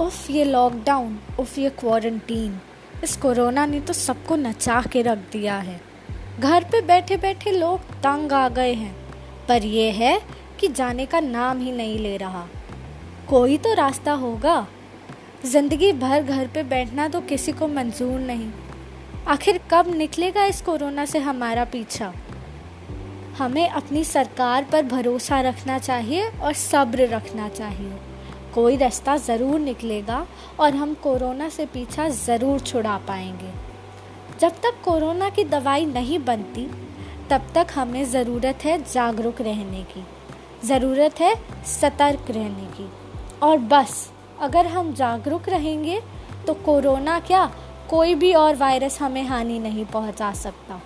उफ, ये लॉकडाउन उफ, ये क्वारंटीन इस कोरोना ने तो सबको नचा के रख दिया है। घर पे बैठे बैठे लोग तंग आ गए हैं। पर यह है कि जाने का नाम ही नहीं ले रहा। कोई तो रास्ता होगा। ज़िंदगी भर घर पे बैठना तो किसी को मंजूर नहीं। आखिर कब निकलेगा इस कोरोना से हमारा पीछा? हमें अपनी सरकार पर भरोसा रखना चाहिए और सब्र रखना चाहिए। कोई रास्ता ज़रूर निकलेगा और हम कोरोना से पीछा ज़रूर छुड़ा पाएँगे। जब तक कोरोना की दवाई नहीं बनती, तब तक हमें ज़रूरत है जागरूक रहने की, ज़रूरत है सतर्क रहने की। और बस, अगर हम जागरूक रहेंगे तो कोरोना क्या कोई भी और वायरस हमें हानि नहीं पहुँचा सकता।